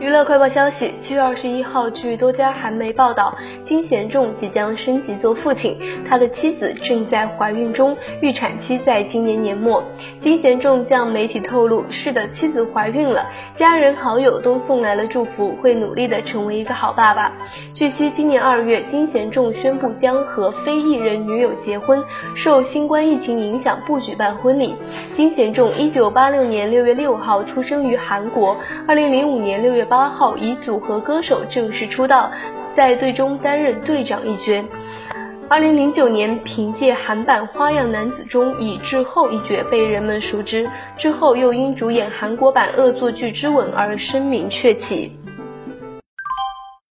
娱乐快报消息：七月二十一号，据多家韩媒报道，金贤重即将升级做父亲，他的妻子正在怀孕中，预产期在今年年末。金贤重向媒体透露，是的，妻子怀孕了，家人好友都送来了祝福，会努力的成为一个好爸爸。据悉，今年二月，金贤重宣布将和非艺人女友结婚，受新冠疫情影响不举办婚礼。金贤重一九八六年六月六号出生于韩国，二零零五年六月。八号以组合歌手正式出道，在队中担任队长一角。二零零九年凭借韩版《花样男子》中以智后一角被人们熟知，之后又因主演韩国版《恶作剧之吻》而声名鹊起。